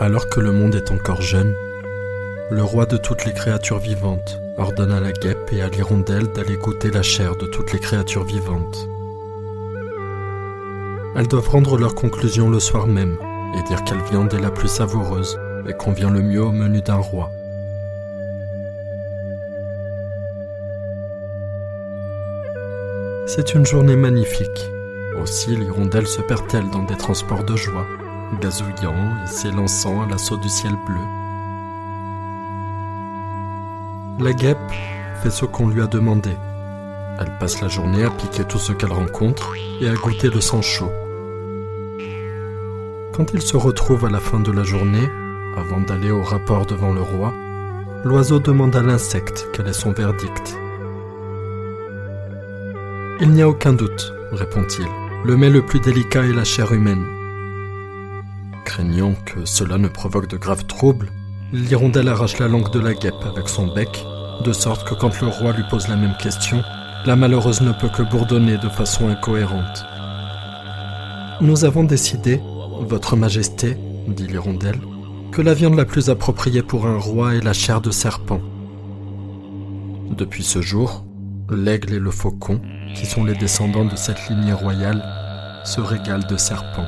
Alors que le monde est encore jeune, le roi de toutes les créatures vivantes ordonne à la guêpe et à l'hirondelle d'aller goûter la chair de toutes les créatures vivantes. Elles doivent rendre leur conclusion le soir même et dire quelle viande est la plus savoureuse et convient le mieux au menu d'un roi. C'est une journée magnifique. Aussi l'hirondelle se perd-elle dans des transports de joie, gazouillant et s'élançant à l'assaut du ciel bleu. La guêpe fait ce qu'on lui a demandé. Elle passe la journée à piquer tout ce qu'elle rencontre et à goûter le sang chaud. Quand il se retrouve à la fin de la journée, avant d'aller au rapport devant le roi, l'oiseau demande à l'insecte quel est son verdict. Il n'y a aucun doute, répond-il. Le mets le plus délicat est la chair humaine. Craignant que cela ne provoque de graves troubles, l'hirondelle arrache la langue de la guêpe avec son bec, de sorte que quand le roi lui pose la même question, la malheureuse ne peut que bourdonner de façon incohérente. Nous avons décidé, Votre Majesté, dit l'hirondelle, que la viande la plus appropriée pour un roi est la chair de serpent. Depuis ce jour, l'aigle et le faucon qui sont les descendants de cette lignée royale, se régalent de serpents.